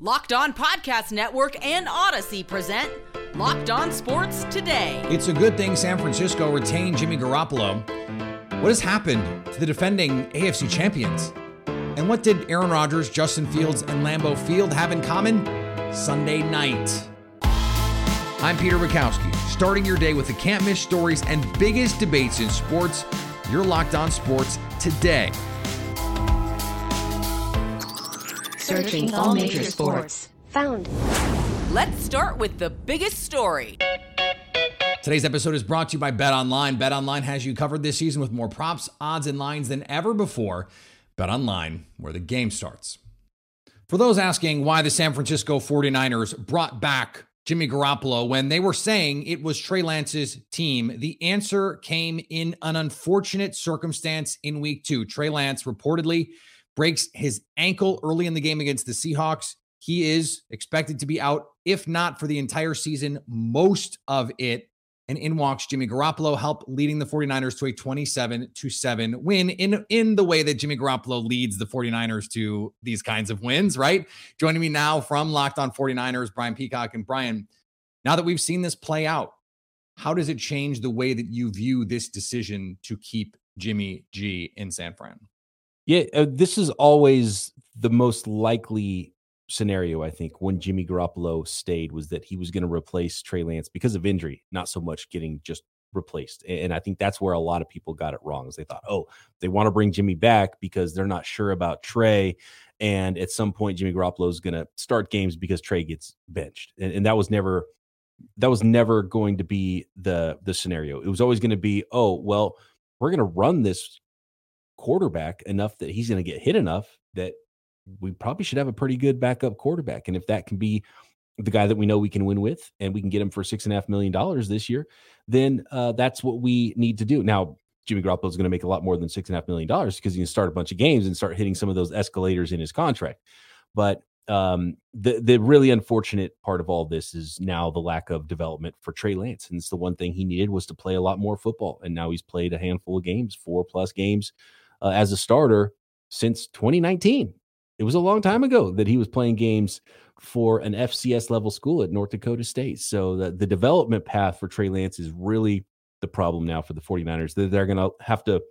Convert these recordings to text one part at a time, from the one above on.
Locked On Podcast Network and Audacy present Locked On Sports Today. It's a good thing San Francisco retained Jimmy Garoppolo. What has happened to the defending AFC champions? And what did Aaron Rodgers, Justin Fields, and Lambeau Field have in common? Sunday night. I'm Peter Bukowski, starting your day with the can't miss stories and biggest debates in sports. You're locked on sports today. Searching all major sports. Found. Let's start with the biggest story. Today's episode is brought to you by Bet Online. Bet Online has you covered this season with more props, odds, and lines than ever before. Bet Online, where the game starts. For those asking why the San Francisco 49ers brought back Jimmy Garoppolo when they were saying it was Trey Lance's team, the answer came in an unfortunate circumstance in week two. Trey Lance reportedly breaks his ankle early in the game against the Seahawks. He is expected to be out, if not for the entire season, most of it. And in walks Jimmy Garoppolo, help leading the 49ers to a 27 to 7 win in, in the way that Jimmy Garoppolo leads the 49ers to these kinds of wins, right? Joining me now from Locked On 49ers, Brian Peacock. And Brian, now that we've seen this play out, how does it change the way that you view this decision to keep Jimmy G in San Fran? Yeah, uh, this is always the most likely scenario, I think, when Jimmy Garoppolo stayed was that he was going to replace Trey Lance because of injury, not so much getting just replaced. And I think that's where a lot of people got it wrong. Is they thought, oh, they want to bring Jimmy back because they're not sure about Trey, and at some point Jimmy Garoppolo is going to start games because Trey gets benched, and, and that was never that was never going to be the the scenario. It was always going to be, oh, well, we're going to run this quarterback enough that he's going to get hit enough that we probably should have a pretty good backup quarterback. And if that can be the guy that we know we can win with and we can get him for six and a half million dollars this year, then uh, that's what we need to do. Now, Jimmy Garoppolo is going to make a lot more than six and a half million dollars because he can start a bunch of games and start hitting some of those escalators in his contract. But um, the the really unfortunate part of all this is now the lack of development for Trey Lance, and it's the one thing he needed was to play a lot more football, and now he's played a handful of games, four plus games uh, as a starter since 2019. It was a long time ago that he was playing games for an FCS level school at North Dakota State. So the, the development path for Trey Lance is really the problem now for the 49ers that they're going to have to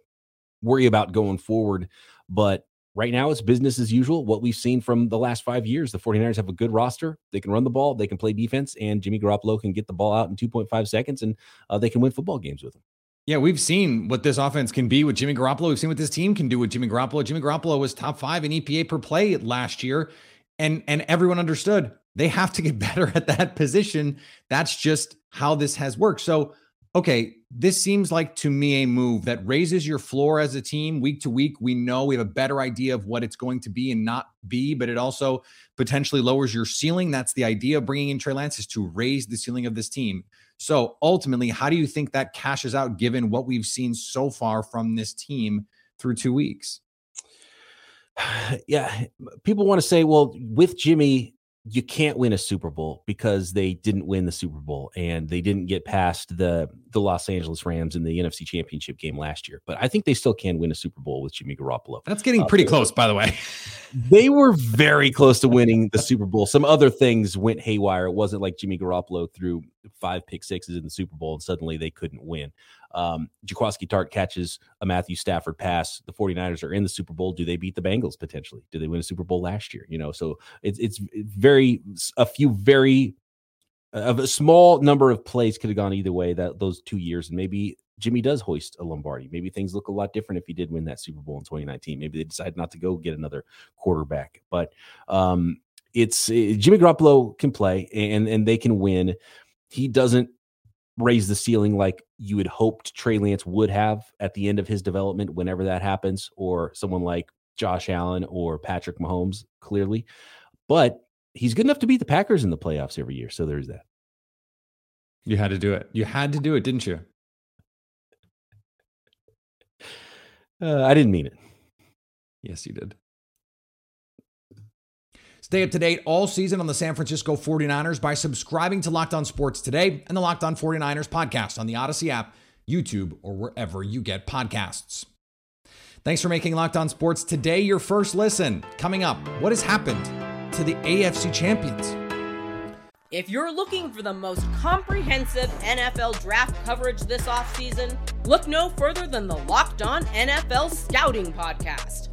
worry about going forward. But right now it's business as usual. What we've seen from the last five years, the 49ers have a good roster. They can run the ball, they can play defense, and Jimmy Garoppolo can get the ball out in 2.5 seconds and uh, they can win football games with him. Yeah, we've seen what this offense can be with Jimmy Garoppolo. We've seen what this team can do with Jimmy Garoppolo. Jimmy Garoppolo was top five in EPA per play last year, and and everyone understood they have to get better at that position. That's just how this has worked. So, okay, this seems like to me a move that raises your floor as a team week to week. We know we have a better idea of what it's going to be and not be, but it also potentially lowers your ceiling. That's the idea of bringing in Trey Lance is to raise the ceiling of this team. So ultimately, how do you think that cashes out given what we've seen so far from this team through two weeks? Yeah, people want to say, well, with Jimmy, you can't win a Super Bowl because they didn't win the Super Bowl and they didn't get past the the Los Angeles Rams in the NFC Championship game last year. But I think they still can win a Super Bowl with Jimmy Garoppolo. That's getting pretty uh, close, by the way. they were very close to winning the Super Bowl. Some other things went haywire. It wasn't like Jimmy Garoppolo threw five pick sixes in the Super Bowl and suddenly they couldn't win. Um, Jaquiski Tartt catches a Matthew Stafford pass. The 49ers are in the Super Bowl. Do they beat the Bengals potentially? Do they win a Super Bowl last year? You know, so it's it's very a few very of a small number of plays could have gone either way that those two years, and maybe Jimmy does hoist a Lombardi. Maybe things look a lot different if he did win that Super Bowl in 2019. Maybe they decide not to go get another quarterback, but um, it's it, Jimmy Garoppolo can play and and they can win. He doesn't raise the ceiling like you had hoped Trey Lance would have at the end of his development, whenever that happens, or someone like Josh Allen or Patrick Mahomes, clearly. But he's good enough to beat the Packers in the playoffs every year. So there's that. You had to do it. You had to do it, didn't you? Uh, I didn't mean it. Yes, you did. Stay up to date all season on the San Francisco 49ers by subscribing to Locked On Sports today and the Locked On 49ers podcast on the Audacy app, YouTube, or wherever you get podcasts. Thanks for making Locked On Sports today your first listen. Coming up, what has happened to the AFC champions? If you're looking for the most comprehensive NFL draft coverage this offseason, look no further than the Locked On NFL Scouting Podcast.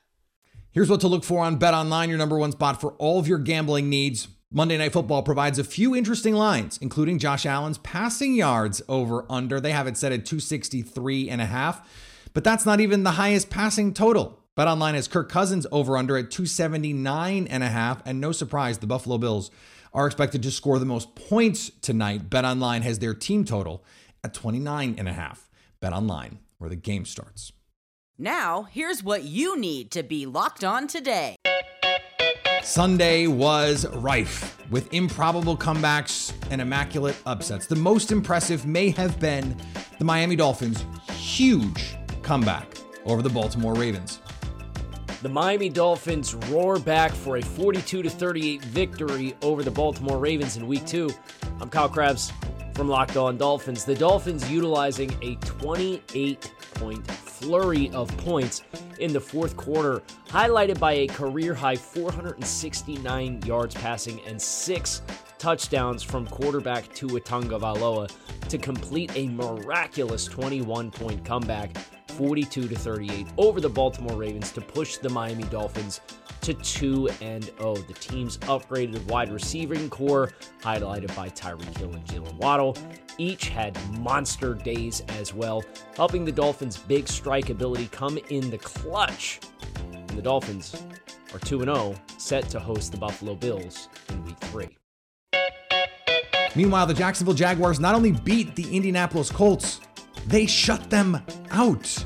Here's what to look for on Bet Online, your number one spot for all of your gambling needs. Monday Night Football provides a few interesting lines, including Josh Allen's passing yards over under. They have it set at 263 and a half, but that's not even the highest passing total. Bet Online has Kirk Cousins over under at 279 and a half, and no surprise, the Buffalo Bills are expected to score the most points tonight. BetOnline has their team total at 29 and a half. BetOnline, where the game starts. Now, here's what you need to be locked on today. Sunday was rife with improbable comebacks and immaculate upsets. The most impressive may have been the Miami Dolphins' huge comeback over the Baltimore Ravens. The Miami Dolphins roar back for a 42 38 victory over the Baltimore Ravens in week 2. I'm Kyle Crabbs from Locked On Dolphins. The Dolphins utilizing a 28 point flurry of points in the fourth quarter, highlighted by a career high 469 yards passing and 6 touchdowns from quarterback Tua Tagovailoa to complete a miraculous 21 point comeback 42 to 38 over the Baltimore Ravens to push the Miami Dolphins to 2 and 0. The team's upgraded wide receiving corps, highlighted by Tyreek Hill and Jaylen Waddle, each had monster days as well, helping the Dolphins' big strike ability come in the clutch. And the Dolphins are 2 0, set to host the Buffalo Bills in week 3. Meanwhile, the Jacksonville Jaguars not only beat the Indianapolis Colts, they shut them out.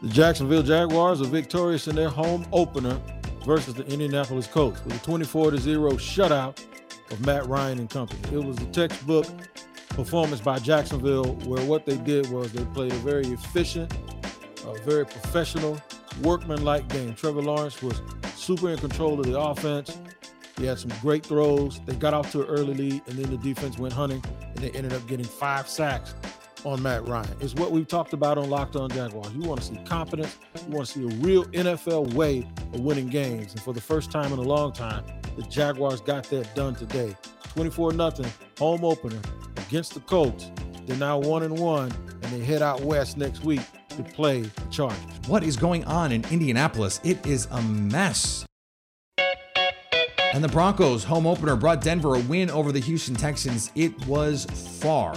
The Jacksonville Jaguars are victorious in their home opener versus the Indianapolis Colts with a 24 0 shutout of Matt Ryan and company. It was a textbook performance by Jacksonville where what they did was they played a very efficient, a very professional, workman-like game. Trevor Lawrence was super in control of the offense. He had some great throws. They got off to an early lead, and then the defense went hunting, and they ended up getting five sacks on Matt Ryan. It's what we've talked about on Locked On Jaguars. You want to see confidence. You want to see a real NFL way of winning games. And for the first time in a long time, the Jaguars got that done today. 24 0 home opener against the Colts. They're now one and one, and they head out west next week to play the Chargers. What is going on in Indianapolis? It is a mess. And the Broncos' home opener brought Denver a win over the Houston Texans. It was far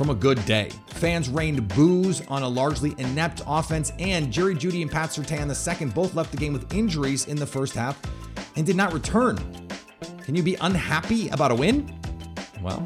from a good day. Fans rained boos on a largely inept offense, and Jerry Jeudy and Pat Surtain II both left the game with injuries in the first half and did not return. Can you be unhappy about a win? Well,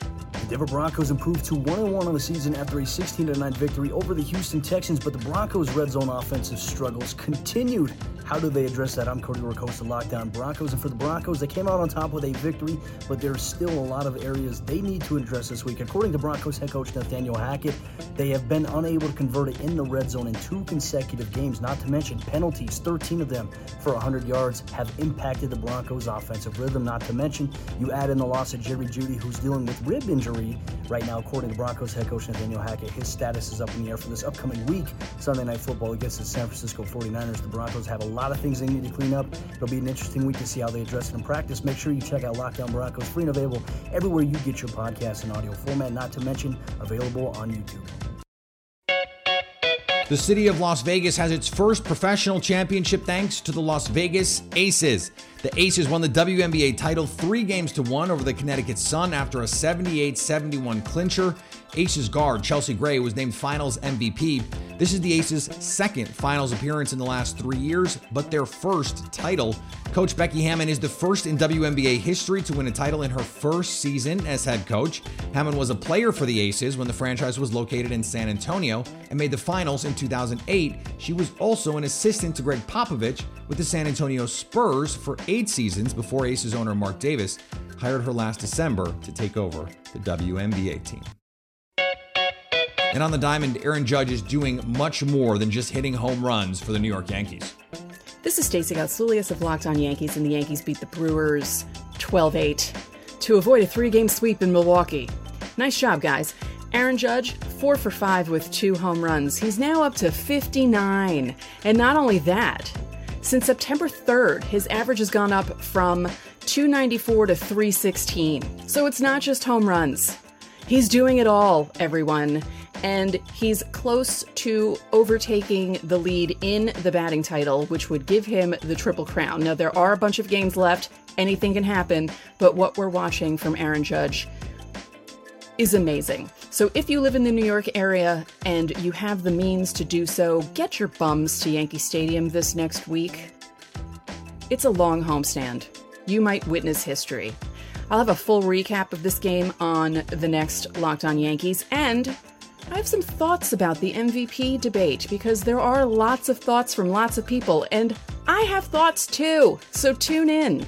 the Denver Broncos improved to 1 1 on the season after a 16 9 victory over the Houston Texans, but the Broncos' red zone offensive struggles continued. How do they address that? I'm Cody Racosta, Locked On Broncos. And for the Broncos, they came out on top with a victory, but there's still a lot of areas they need to address this week. According to Broncos head coach Nathaniel Hackett, they have been unable to convert it in the red zone in two consecutive games, not to mention penalties. 13 of them for 100 yards have impacted the Broncos' offensive rhythm, not to mention you add in the loss of Jerry Jeudy, who's dealing with rib injury right now, according to Broncos head coach Nathaniel Hackett. His status is up in the air for this upcoming week, Sunday Night Football against the San Francisco 49ers. The Broncos have a lot of things they need to clean up. It'll be an interesting week to see how they address it in practice. Make sure you check out Locked On Broncos, free and available everywhere you get your podcasts in audio format, not to mention available on YouTube. The city of Las Vegas has its first professional championship thanks to the Las Vegas Aces. The Aces won the WNBA title three games to one over the Connecticut Sun after a 78 71 clincher. Aces guard Chelsea Gray was named finals MVP. This is the Aces' second finals appearance in the last three years, but their first title. Coach Becky Hammon is the first in WNBA history to win a title in her first season as head coach. Hammon was a player for the Aces when the franchise was located in San Antonio and made the finals in 2008. She was also an assistant to Gregg Popovich with the San Antonio Spurs for eight seasons before Aces owner Mark Davis hired her last December to take over the WNBA team. And on the diamond, Aaron Judge is doing much more than just hitting home runs for the New York Yankees. This is Stacey Gotsulias of Locked On Yankees, and the Yankees beat the Brewers 12 8 to avoid a three game sweep in Milwaukee. Nice job, guys. Aaron Judge, 4 for 5 with two home runs. He's now up to 59. And not only that, since September 3rd, his average has gone up from 294 to 316. So it's not just home runs. He's doing it all, everyone and he's close to overtaking the lead in the batting title, which would give him the Triple Crown. Now, there are a bunch of games left, anything can happen, but what we're watching from Aaron Judge is amazing. So, if you live in the New York area and you have the means to do so, get your bums to Yankee Stadium this next week. It's a long homestand. You might witness history. I'll have a full recap of this game on the next Locked On Yankees, and I have some thoughts about the MVP debate because there are lots of thoughts from lots of people, and I have thoughts too. So tune in.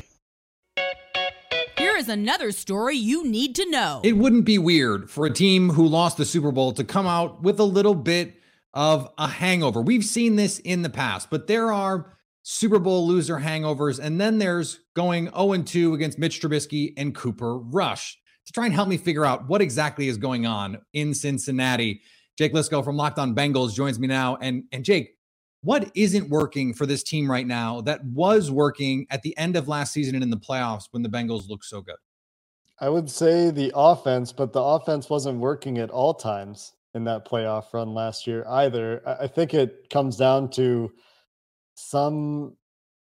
Here is another story you need to know. It wouldn't be weird for a team who lost the Super Bowl to come out with a little bit of a hangover. We've seen this in the past, but there are Super Bowl loser hangovers, and then there's going 0 2 against Mitch Trubisky and Cooper Rush to try and help me figure out what exactly is going on in Cincinnati. Jake Liskow from Locked On Bengals joins me now. And, and Jake, what isn't working for this team right now that was working at the end of last season and in the playoffs when the Bengals looked so good? I would say the offense, but the offense wasn't working at all times in that playoff run last year either. I think it comes down to some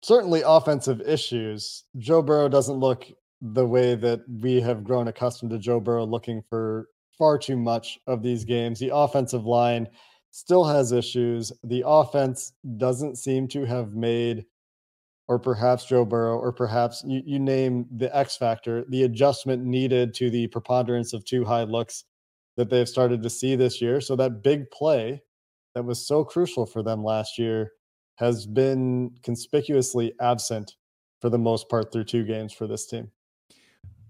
certainly offensive issues. Joe Burrow doesn't look the way that we have grown accustomed to Joe Burrow looking for far too much of these games. The offensive line still has issues. The offense doesn't seem to have made, or perhaps Joe Burrow, or perhaps you, you name the X factor, the adjustment needed to the preponderance of two high looks that they've started to see this year. So that big play that was so crucial for them last year has been conspicuously absent for the most part through two games for this team.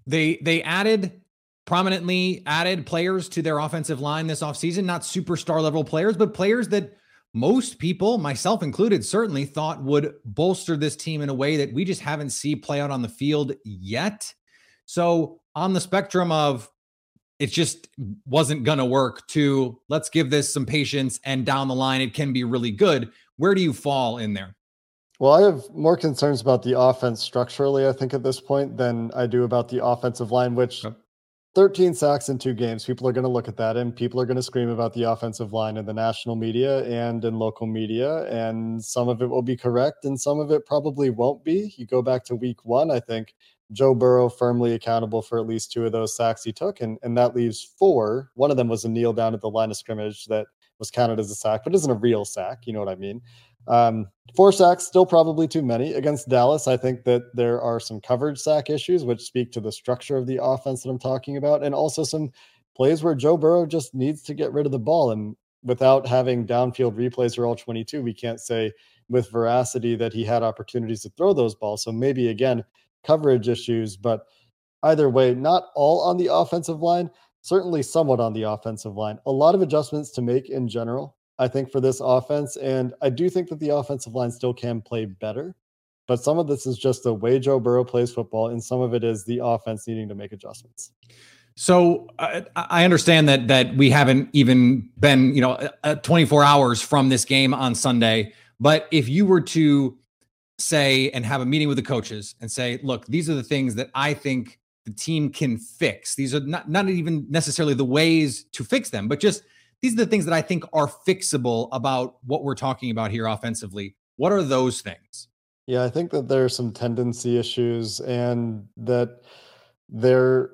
They they added prominently added players to their offensive line this offseason, not superstar level players, but players that most people, myself included, certainly thought would bolster this team in a way that we just haven't seen play out on the field yet. So, on the spectrum of it just wasn't going to work to let's give this some patience and down the line it can be really good, where do you fall in there? Well, I have more concerns about the offense structurally, I think, at this point than I do about the offensive line, which 13 sacks in two games. People are going to look at that and people are going to scream about the offensive line in the national media and in local media. And some of it will be correct and some of it probably won't be. You go back to week one, I think Joe Burrow firmly accountable for at least two of those sacks he took. And, and that leaves four. One of them was a kneel down at the line of scrimmage that was counted as a sack, but isn't a real sack. You know what I mean? Um, four sacks, still probably too many. Against Dallas, I think that there are some coverage sack issues, which speak to the structure of the offense that I'm talking about, and also some plays where Joe Burrow just needs to get rid of the ball. And without having downfield replays or all 22, we can't say with veracity that he had opportunities to throw those balls. So maybe again, coverage issues, but either way, not all on the offensive line, certainly somewhat on the offensive line. A lot of adjustments to make in general. I think, for this offense. And I do think that the offensive line still can play better. But some of this is just the way Joe Burrow plays football, and some of it is the offense needing to make adjustments. So uh, I understand that that we haven't even been, you know, uh, 24 hours from this game on Sunday. But if you were to say and have a meeting with the coaches and say, look, these are the things that I think the team can fix. These are not not even necessarily the ways to fix them, but just these are the things that I think are fixable about what we're talking about here offensively. What are those things? Yeah, I think that there are some tendency issues and that there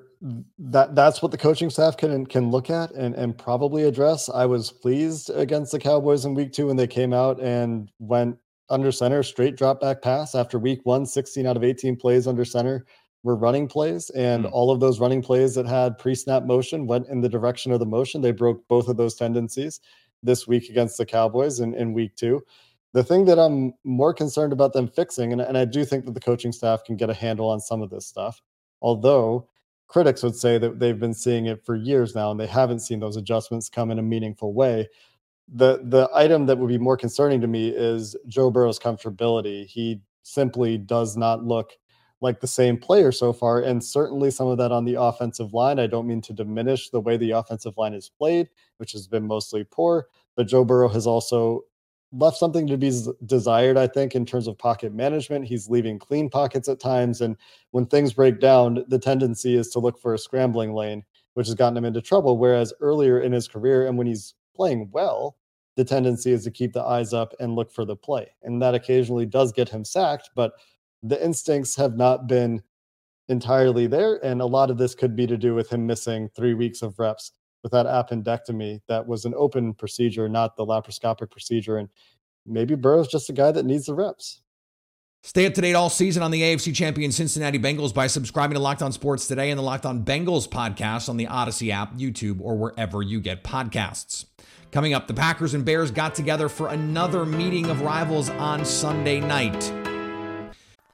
that that's what the coaching staff can can look at and and probably address. I was pleased against the Cowboys in week 2 when they came out and went under center straight drop back pass after week 1 16 out of 18 plays under center were running plays and mm. all of those running plays that had pre-snap motion went in the direction of the motion. They broke both of those tendencies this week against the Cowboys in, in week 2 the thing that I'm more concerned about them fixing, and, and I do think that the coaching staff can get a handle on some of this stuff, although critics would say that they've been seeing it for years now and they haven't seen those adjustments come in a meaningful way. The the item that would be more concerning to me is Joe Burrow's comfortability. He simply does not look like the same player so far, and certainly some of that on the offensive line. I don't mean to diminish the way the offensive line is played, which has been mostly poor, but Joe Burrow has also left something to be desired, I think, in terms of pocket management. He's leaving clean pockets at times. And when things break down, the tendency is to look for a scrambling lane, which has gotten him into trouble. Whereas earlier in his career, and when he's playing well, the tendency is to keep the eyes up and look for the play. And that occasionally does get him sacked, but the instincts have not been entirely there. And a lot of this could be to do with him missing three weeks of reps with that appendectomy that was an open procedure, not the laparoscopic procedure. And maybe Burrow's just a guy that needs the reps. Stay up to date all season on the AFC champion Cincinnati Bengals by subscribing to Locked On Sports today and the Locked On Bengals podcast on the Audacy app, YouTube, or wherever you get podcasts. Coming up, the Packers and Bears got together for another meeting of rivals on Sunday night.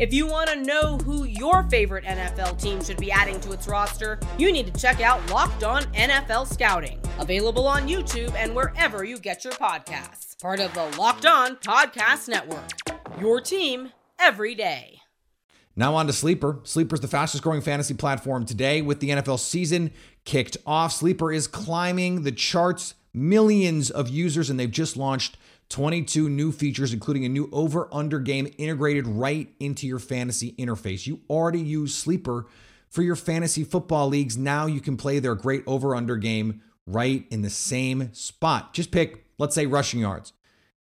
If you want to know who your favorite NFL team should be adding to its roster, you need to check out Locked On NFL Scouting, available on YouTube and wherever you get your podcasts. Part of the Locked On Podcast Network. Your team every day. Now on to Sleeper. Sleeper is the fastest growing fantasy platform today with the NFL season kicked off. Sleeper is climbing the charts, millions of users, and they've just launched 22 new features, including a new over under game integrated right into your fantasy interface. You already use Sleeper for your fantasy football leagues. Now you can play their great over under game right in the same spot. Just pick, let's say, rushing yards,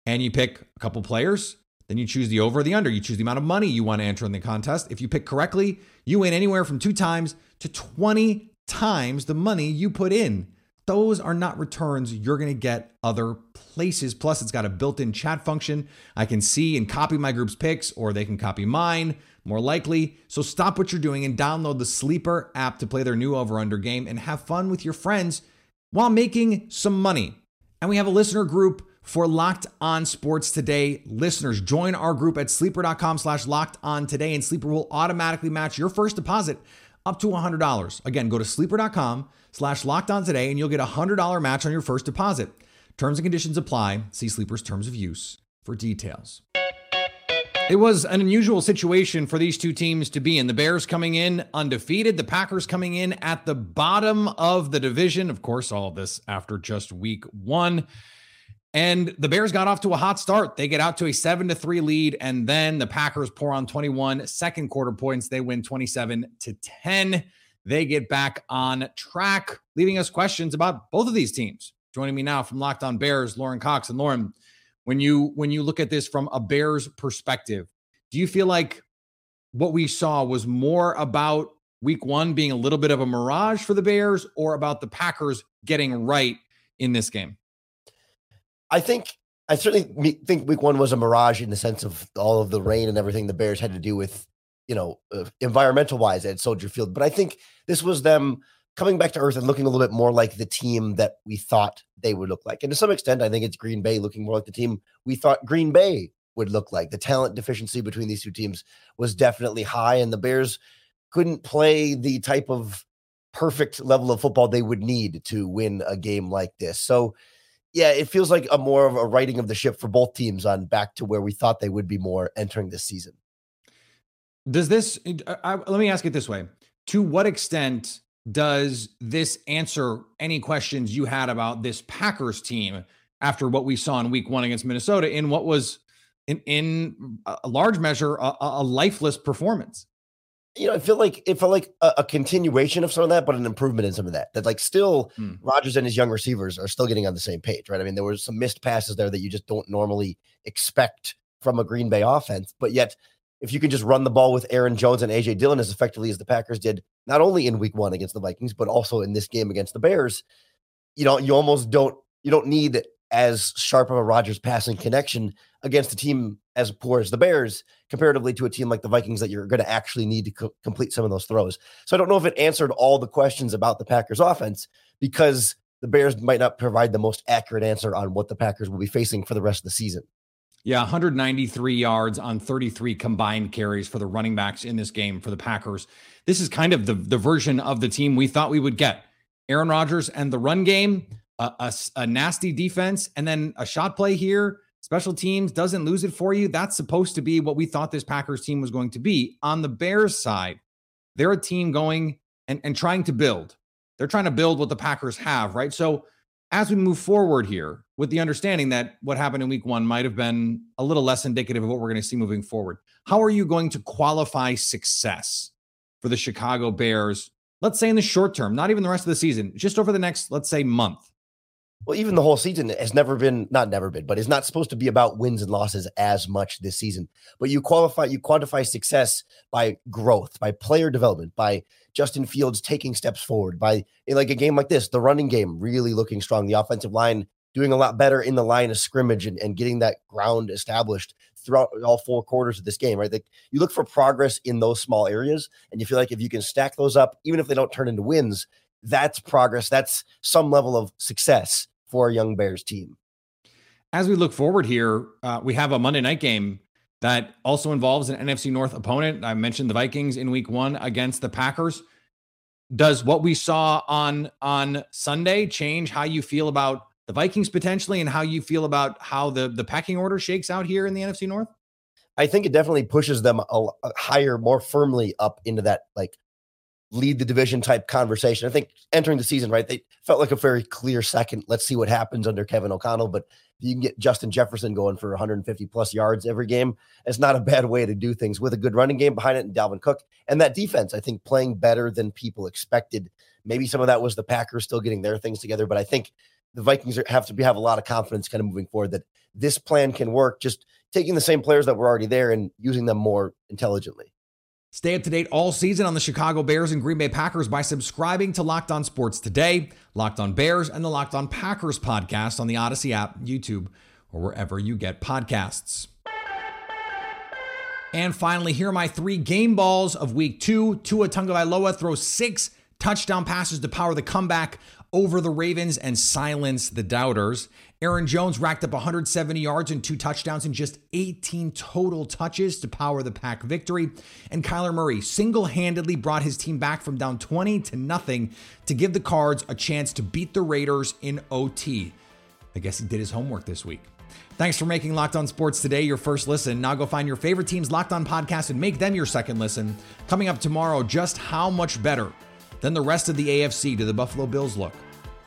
and you pick a couple players. Then you choose the over or the under. You choose the amount of money you want to enter in the contest. If you pick correctly, you win anywhere from two times to 20 times the money you put in those are not returns you're going to get other places. Plus, it's got a built in chat function. I can see and copy my group's picks, or they can copy mine, more likely. So stop what you're doing and download the Sleeper app to play their new over under game and have fun with your friends while making some money. And we have a listener group for Locked On Sports Today listeners. Join our group at sleeper.com slash locked on today, and Sleeper will automatically match your first deposit up to $100. Again, go to sleeper.com slash locked on today and you'll get a $100 match on your first deposit. Terms and conditions apply. See Sleeper's terms of use for details. It was an unusual situation for these two teams to be in. The Bears coming in undefeated, the Packers coming in at the bottom of the division. Of course, all of this after just week one. And the Bears got off to a hot start. They get out to a 7 to 3 lead and then the Packers pour on 21 second quarter points. They win 27 to 10. They get back on track, leaving us questions about both of these teams. Joining me now from Locked On Bears, Lauren Cox and Lauren, when you when you look at this from a Bears perspective, do you feel like what we saw was more about week 1 being a little bit of a mirage for the Bears or about the Packers getting right in this game? I think I certainly think week one was a mirage in the sense of all of the rain and everything the Bears had to do with, you know, uh, environmental wise at Soldier Field. But I think this was them coming back to earth and looking a little bit more like the team that we thought they would look like. And to some extent, I think it's Green Bay looking more like the team we thought Green Bay would look like. The talent deficiency between these two teams was definitely high, and the Bears couldn't play the type of perfect level of football they would need to win a game like this. So yeah, it feels like a more of a righting of the ship for both teams on back to where we thought they would be more entering this season. Does this, I, I, let me ask it this way To what extent does this answer any questions you had about this Packers team after what we saw in week one against Minnesota in what was, in, in a large measure, a, a lifeless performance? You know, I feel like it felt like a, a, continuation of some of that, but an improvement in some of that. That like still hmm. Rodgers and his young receivers are still getting on the same page, right? I mean, there were some missed passes there that you just don't normally expect from a Green Bay offense, but yet if you can just run the ball with Aaron Jones and AJ Dillon as effectively as the Packers did, not only in Week One against the Vikings, but also in this game against the Bears, you know, you almost don't you don't need as sharp of a Rodgers passing connection against a team as poor as the Bears, comparatively to a team like the Vikings that you're going to actually need to co- complete some of those throws. So I don't know if it answered all the questions about the Packers offense because the Bears might not provide the most accurate answer on what the Packers will be facing for the rest of the season. Yeah, 193 yards on 33 combined carries for the running backs in this game for the Packers. This is kind of the, the version of the team we thought we would get. Aaron Rodgers and the run game, a, a, a nasty defense, and then a shot play here Special teams doesn't lose it for you. That's supposed to be what we thought this Packers team was going to be. On the Bears side, they're a team going and, and trying to build. They're trying to build what the Packers have, right? So as we move forward here, with the understanding that what happened in week one might have been a little less indicative of what we're going to see moving forward, how are you going to qualify success for the Chicago Bears? Let's say in the short term, not even the rest of the season, just over the next, let's say, month. Well, even the whole season has never been not never been, but it's not supposed to be about wins and losses as much this season. But you qualify, you quantify success by growth, by player development, by Justin Fields taking steps forward, by like a game like this, the running game really looking strong, the offensive line doing a lot better in the line of scrimmage and, and getting that ground established throughout all four quarters of this game, right? Like you look for progress in those small areas, and you feel like if you can stack those up, even if they don't turn into wins, that's progress. That's some level of success for a young Bears team. As we look forward here, uh, we have a Monday night game that also involves an NFC North opponent. I mentioned the Vikings in week one against the Packers. Does what we saw on on Sunday change how you feel about the Vikings potentially and how you feel about how the the pecking order shakes out here in the NFC North? I think it definitely pushes them a, a higher, more firmly up into that like lead the division type conversation. I think entering the season, right, they felt like a very clear second. Let's see what happens under Kevin O'Connell. But you can get Justin Jefferson going for 150 plus yards every game. It's not a bad way to do things with a good running game behind it and Dalvin Cook. And that defense, I think, playing better than people expected. Maybe some of that was the Packers still getting their things together, but I think the Vikings have to be, have a lot of confidence kind of moving forward that this plan can work. Just taking the same players that were already there and using them more intelligently. Stay up to date all season on the Chicago Bears and Green Bay Packers by subscribing to Locked On Sports today, Locked On Bears, and the Locked On Packers podcast on the Audacy app, YouTube, or wherever you get podcasts. And finally, here are my three game balls of week two. Tua Tagovailoa throws six touchdown passes to power the comeback over the Ravens and silence the doubters. Aaron Jones racked up 170 yards and two touchdowns in just 18 total touches to power the pack victory. And Kyler Murray single-handedly brought his team back from down 20 to nothing to give the Cards a chance to beat the Raiders in OT. I guess he did his homework this week. Thanks for making Locked On Sports today your first listen. Now go find your favorite team's Locked On podcast and make them your second listen. Coming up tomorrow, just how much better than the rest of the AFC do the Buffalo Bills look?